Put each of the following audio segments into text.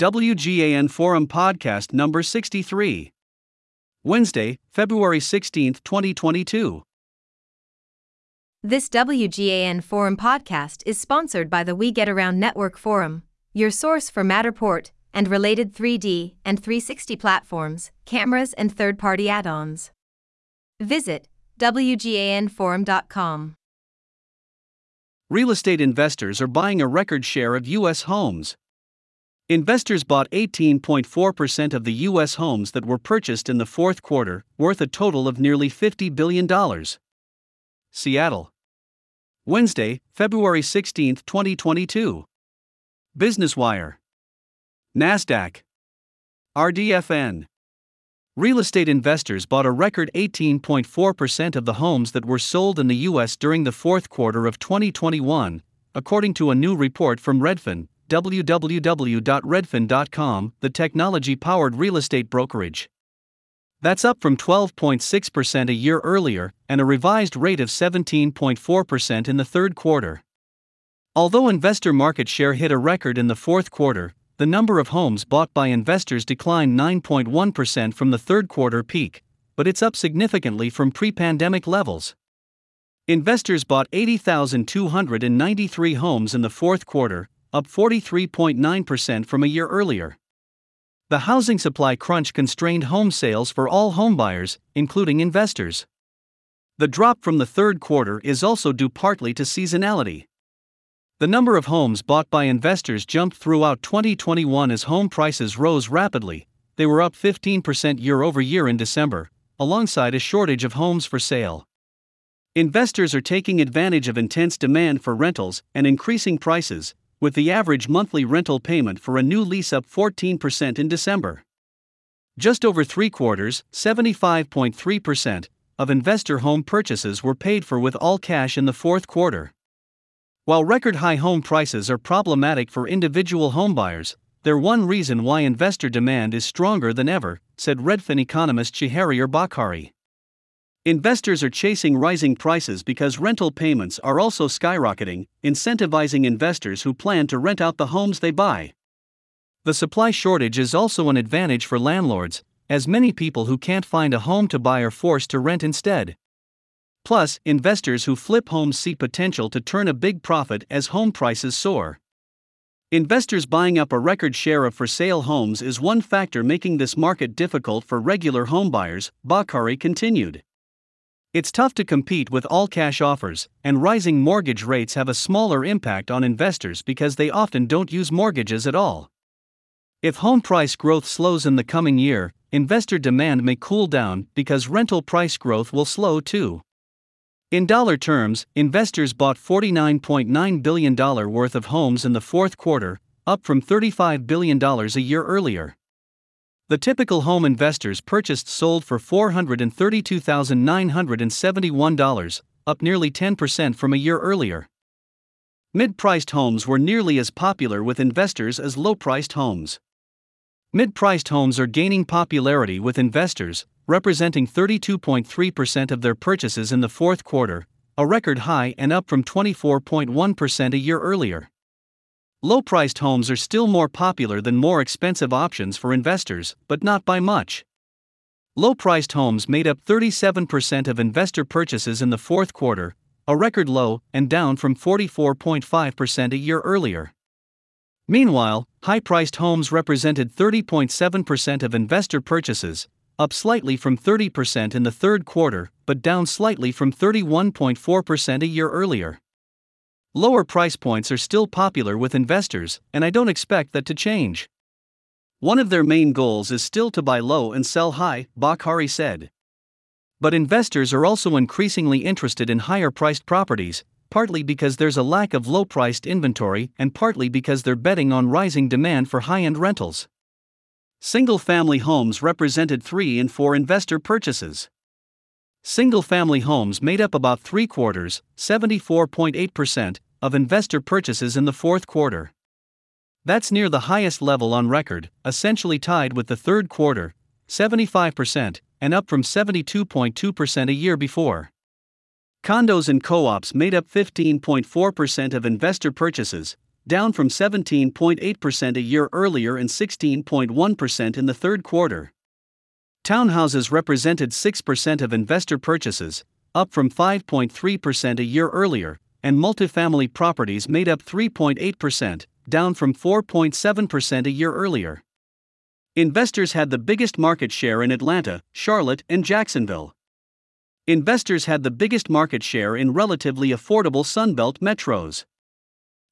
WGAN Forum Podcast number 63. Wednesday, February 16, 2022. This WGAN Forum podcast is sponsored by the We Get Around Network Forum, your source for Matterport and related 3D and 360 platforms, cameras, and third party add ons. Visit WGANForum.com. Real estate investors are buying a record share of U.S. homes. Investors bought 18.4% of the U.S. homes that were purchased in the fourth quarter, worth a total of nearly $50 billion. Seattle. Wednesday, February 16, 2022. Business Wire. NASDAQ. RDFN. Real estate investors bought a record 18.4% of the homes that were sold in the U.S. during the fourth quarter of 2021, according to a new report from Redfin, www.redfin.com, the technology powered real estate brokerage. That's up from 12.6% a year earlier and a revised rate of 17.4% in the third quarter. Although investor market share hit a record in the fourth quarter, the number of homes bought by investors declined 9.1% from the third quarter peak, but it's up significantly from pre pandemic levels. Investors bought 80,293 homes in the fourth quarter, up 43.9% from a year earlier. The housing supply crunch constrained home sales for all homebuyers, including investors. The drop from the third quarter is also due partly to seasonality. The number of homes bought by investors jumped throughout 2021 as home prices rose rapidly. They were up 15% year over year in December, alongside a shortage of homes for sale. Investors are taking advantage of intense demand for rentals and increasing prices, with the average monthly rental payment for a new lease up 14% in December. Just over three quarters, 75.3%, of investor home purchases were paid for with all cash in the fourth quarter. While record high home prices are problematic for individual homebuyers, they're one reason why investor demand is stronger than ever, said Redfin economist Sheharyar Bokhari. Investors are chasing rising prices because rental payments are also skyrocketing, incentivizing investors who plan to rent out the homes they buy. The supply shortage is also an advantage for landlords, as many people who can't find a home to buy are forced to rent instead. Plus, investors who flip homes see potential to turn a big profit as home prices soar. Investors buying up a record share of for sale homes is one factor making this market difficult for regular homebuyers, Bokhari continued. It's tough to compete with all cash offers, and rising mortgage rates have a smaller impact on investors because they often don't use mortgages at all. If home price growth slows in the coming year, investor demand may cool down because rental price growth will slow too. In dollar terms, investors bought $49.9 billion worth of homes in the fourth quarter, up from $35 billion a year earlier. The typical home investors purchased sold for $432,971, up nearly 10% from a year earlier. Mid priced homes were nearly as popular with investors as low priced homes. Mid priced homes are gaining popularity with investors, representing 32.3% of their purchases in the fourth quarter, a record high and up from 24.1% a year earlier. Low priced homes are still more popular than more expensive options for investors, but not by much. Low priced homes made up 37% of investor purchases in the fourth quarter, a record low and down from 44.5% a year earlier. Meanwhile, high priced homes represented 30.7% of investor purchases, up slightly from 30% in the third quarter, but down slightly from 31.4% a year earlier. Lower price points are still popular with investors, and I don't expect that to change. One of their main goals is still to buy low and sell high, Bokhari said. But investors are also increasingly interested in higher priced properties, partly because there's a lack of low priced inventory and partly because they're betting on rising demand for high end rentals. Single family homes represented 3 in 4 investor purchases. Single family homes made up about three quarters, 74.8%, of investor purchases in the fourth quarter. That's near the highest level on record, essentially tied with the third quarter, 75%, and up from 72.2% a year before. Condos and co ops made up 15.4% of investor purchases, down from 17.8% a year earlier and 16.1% in the third quarter. Townhouses represented 6% of investor purchases, up from 5.3% a year earlier, and multifamily properties made up 3.8%, down from 4.7% a year earlier. Investors had the biggest market share in Atlanta, Charlotte, and Jacksonville. Investors had the biggest market share in relatively affordable Sunbelt metros.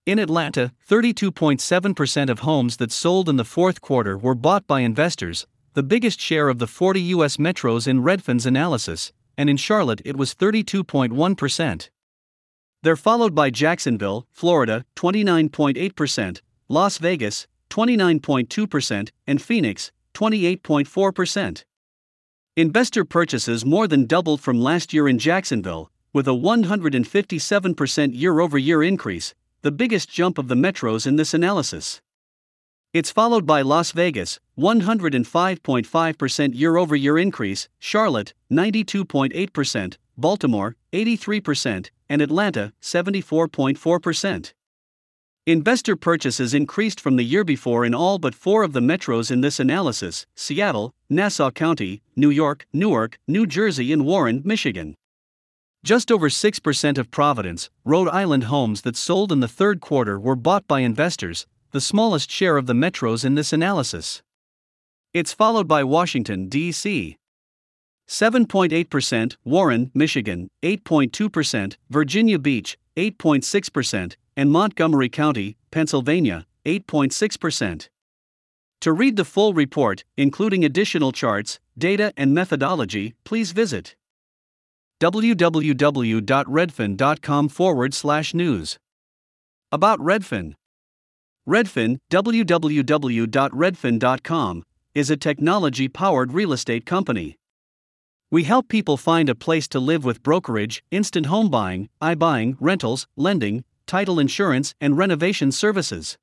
In Atlanta, 32.7% of homes that sold in the fourth quarter were bought by investors, the biggest share of the 40 U.S. metros in Redfin's analysis, and in Charlotte it was 32.1%. They're followed by Jacksonville, Florida, 29.8%, Las Vegas, 29.2%, and Phoenix, 28.4%. Investor purchases more than doubled from last year in Jacksonville, with a 157% year over year increase, the biggest jump of the metros in this analysis. It's followed by Las Vegas, 105.5% year over year increase, Charlotte, 92.8%, Baltimore, 83%, and Atlanta, 74.4%. Investor purchases increased from the year before in all but four of the metros in this analysis Seattle, Nassau County, New York, Newark, New Jersey, and Warren, Michigan. Just over 6% of Providence, Rhode Island homes that sold in the third quarter were bought by investors, the smallest share of the metros in this analysis. It's followed by Washington, D.C. 7.8%, Warren, Michigan, 8.2%, Virginia Beach, 8.6%, and Montgomery County, Pennsylvania, 8.6%. To read the full report, including additional charts, data, and methodology, please visit www.redfin.com forward slash news. About Redfin Redfin, www.redfin.com, is a technology powered real estate company. We help people find a place to live with brokerage, instant home buying, iBuying, rentals, lending, title insurance, and renovation services.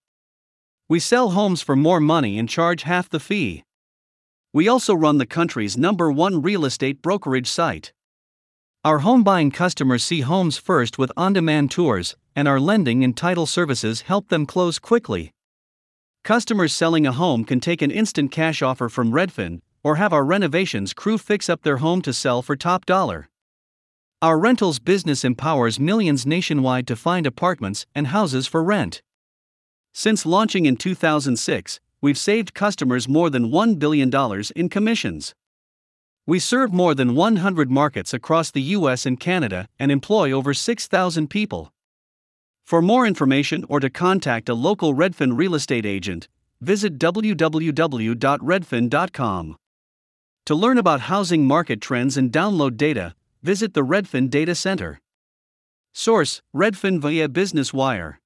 We sell homes for more money and charge half the fee. We also run the country's number one real estate brokerage site. Our home buying customers see homes first with on demand tours, and our lending and title services help them close quickly. Customers selling a home can take an instant cash offer from Redfin, or have our renovations crew fix up their home to sell for top dollar. Our rentals business empowers millions nationwide to find apartments and houses for rent. Since launching in 2006, we've saved customers more than $1 billion in commissions. We serve more than 100 markets across the US and Canada and employ over 6,000 people. For more information or to contact a local Redfin real estate agent, visit www.redfin.com. To learn about housing market trends and download data, visit the Redfin Data Center. Source Redfin via Business Wire.